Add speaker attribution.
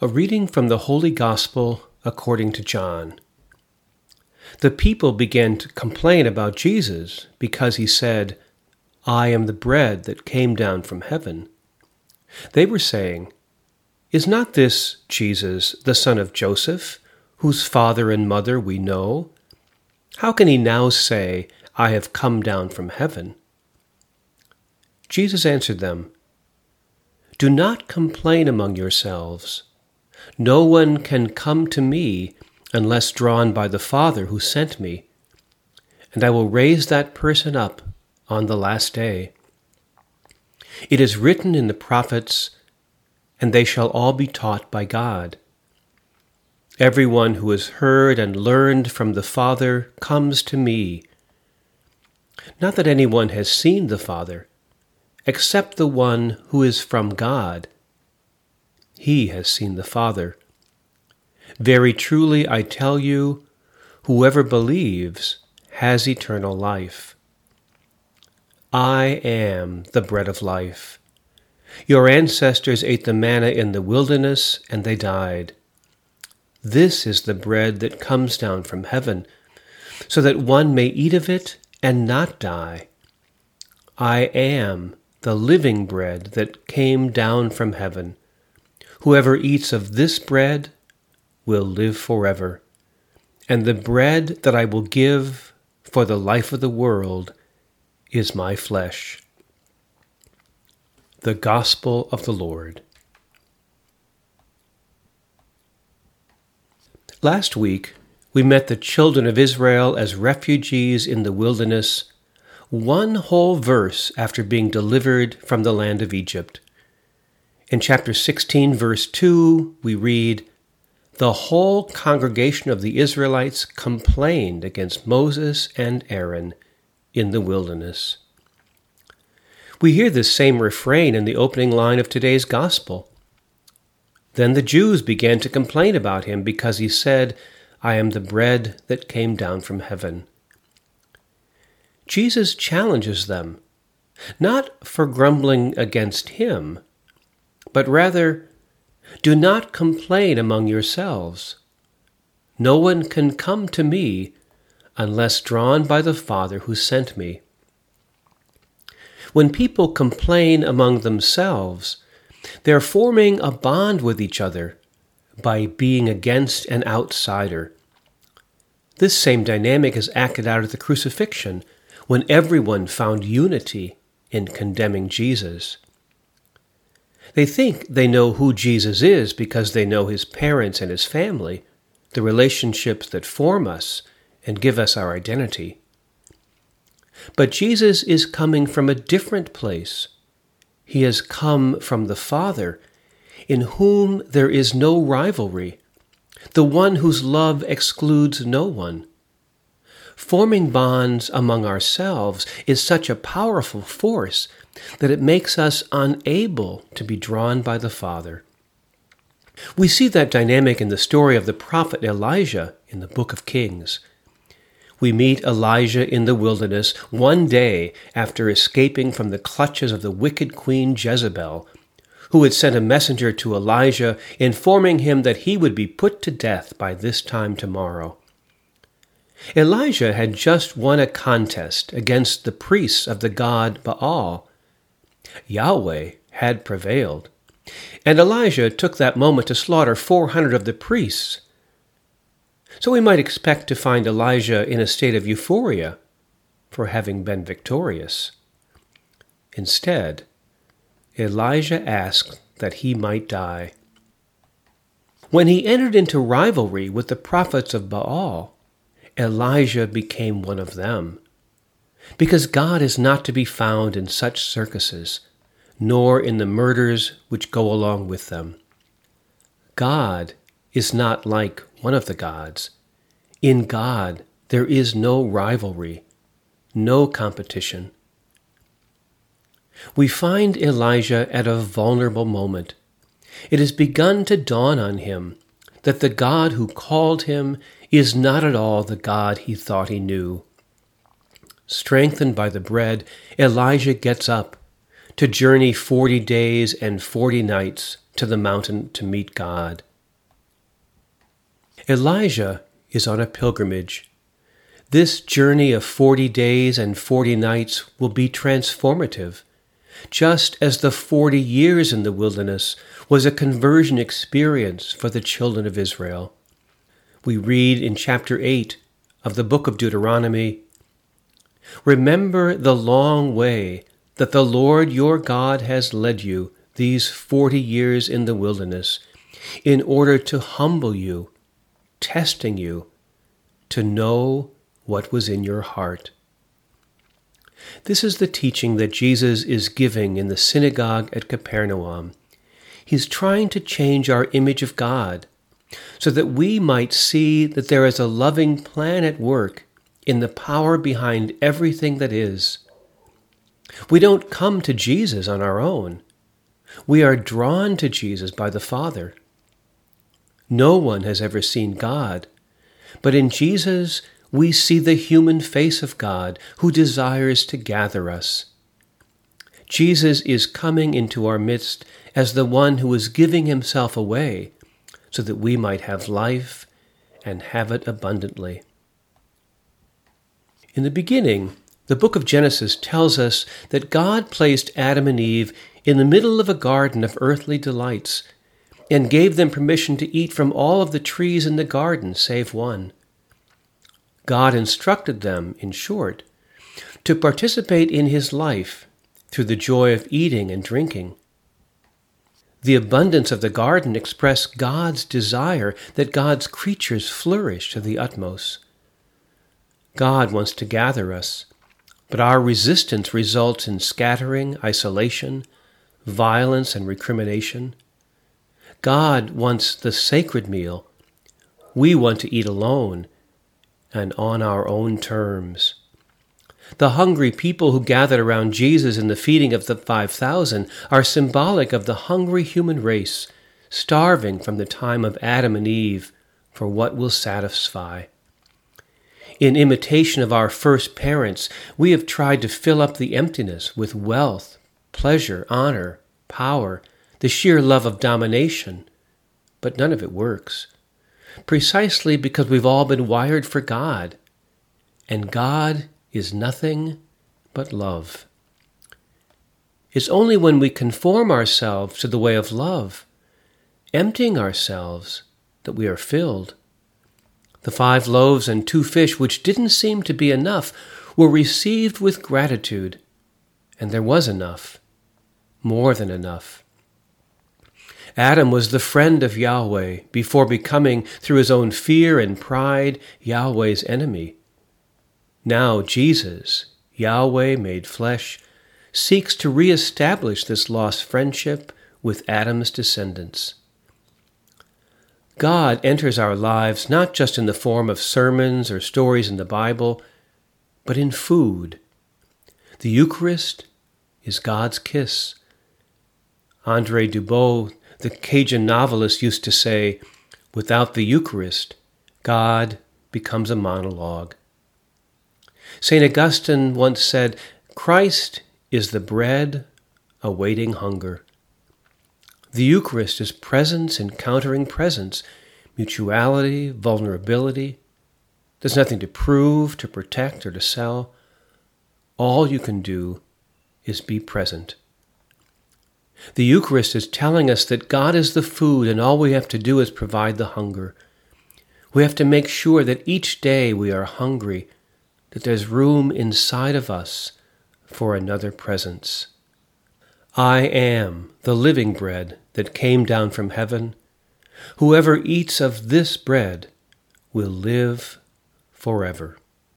Speaker 1: A reading from the Holy Gospel according to John. The people began to complain about Jesus because he said, I am the bread that came down from heaven. They were saying, Is not this Jesus, the son of Joseph, whose father and mother we know? How can he now say, I have come down from heaven? Jesus answered them, Do not complain among yourselves. No one can come to me unless drawn by the Father who sent me, and I will raise that person up on the last day. It is written in the prophets, and they shall all be taught by God. Everyone who has heard and learned from the Father comes to me. Not that anyone has seen the Father, except the one who is from God he has seen the Father. Very truly I tell you, whoever believes has eternal life. I am the bread of life. Your ancestors ate the manna in the wilderness, and they died. This is the bread that comes down from heaven, so that one may eat of it and not die. I am the living bread that came down from heaven. Whoever eats of this bread will live forever. And the bread that I will give for the life of the world is my flesh. The Gospel of the Lord. Last week, we met the children of Israel as refugees in the wilderness, one whole verse after being delivered from the land of Egypt. In chapter 16, verse 2, we read, The whole congregation of the Israelites complained against Moses and Aaron in the wilderness. We hear this same refrain in the opening line of today's gospel. Then the Jews began to complain about him because he said, I am the bread that came down from heaven. Jesus challenges them, not for grumbling against him, but rather, do not complain among yourselves. No one can come to me unless drawn by the Father who sent me. When people complain among themselves, they're forming a bond with each other by being against an outsider. This same dynamic is acted out at the crucifixion when everyone found unity in condemning Jesus. They think they know who Jesus is because they know his parents and his family, the relationships that form us and give us our identity. But Jesus is coming from a different place. He has come from the Father, in whom there is no rivalry, the one whose love excludes no one. Forming bonds among ourselves is such a powerful force that it makes us unable to be drawn by the Father. We see that dynamic in the story of the prophet Elijah in the book of Kings. We meet Elijah in the wilderness one day after escaping from the clutches of the wicked queen Jezebel, who had sent a messenger to Elijah informing him that he would be put to death by this time tomorrow. Elijah had just won a contest against the priests of the god Baal Yahweh had prevailed. And Elijah took that moment to slaughter 400 of the priests. So we might expect to find Elijah in a state of euphoria for having been victorious. Instead, Elijah asked that he might die. When he entered into rivalry with the prophets of Baal, Elijah became one of them because God is not to be found in such circuses, nor in the murders which go along with them. God is not like one of the gods. In God there is no rivalry, no competition. We find Elijah at a vulnerable moment. It has begun to dawn on him that the God who called him is not at all the God he thought he knew. Strengthened by the bread, Elijah gets up to journey forty days and forty nights to the mountain to meet God. Elijah is on a pilgrimage. This journey of 40 days and 40 nights will be transformative, just as the 40 years in the wilderness was a conversion experience for the children of Israel. We read in chapter 8 of the book of Deuteronomy Remember the long way that the Lord your God has led you these 40 years in the wilderness in order to humble you, testing you to know what was in your heart. This is the teaching that Jesus is giving in the synagogue at Capernaum. He's trying to change our image of God so that we might see that there is a loving plan at work in the power behind everything that is. We don't come to Jesus on our own. We are drawn to Jesus by the Father. No one has ever seen God, but in Jesus we see the human face of God who desires to gather us. Jesus is coming into our midst as the one who is giving himself away so that we might have life and have it abundantly. In the beginning, the book of Genesis tells us that God placed Adam and Eve in the middle of a garden of earthly delights and gave them permission to eat from all of the trees in the garden save one. God instructed them, in short, to participate in his life through the joy of eating and drinking. The abundance of the garden expressed God's desire that God's creatures flourish to the utmost. God wants to gather us, but our resistance results in scattering, isolation, violence, and recrimination. God wants the sacred meal. We want to eat alone and on our own terms. The hungry people who gathered around Jesus in the feeding of the 5,000 are symbolic of the hungry human race, starving from the time of Adam and Eve for what will satisfy. In imitation of our first parents, we have tried to fill up the emptiness with wealth, pleasure, honor, power, the sheer love of domination, but none of it works precisely because we've all been wired for God, and God is nothing but love. It's only when we conform ourselves to the way of love, emptying ourselves, that we are filled. The five loaves and two fish, which didn't seem to be enough, were received with gratitude, and there was enough, more than enough. Adam was the friend of Yahweh before becoming, through his own fear and pride, Yahweh's enemy. Now Jesus, Yahweh made flesh, seeks to reestablish this lost friendship with Adam's descendants. God enters our lives not just in the form of sermons or stories in the Bible, but in food. The Eucharist is God's kiss. Andre Dubus, the Cajun novelist used to say, without the Eucharist, God becomes a monologue. St. Augustine once said, Christ is the bread awaiting hunger. The Eucharist is presence encountering presence, mutuality, vulnerability. There's nothing to prove, to protect, or to sell. All you can do is be present. The Eucharist is telling us that God is the food, and all we have to do is provide the hunger. We have to make sure that each day we are hungry, that there's room inside of us for another presence. I am the living bread that came down from heaven. Whoever eats of this bread will live forever.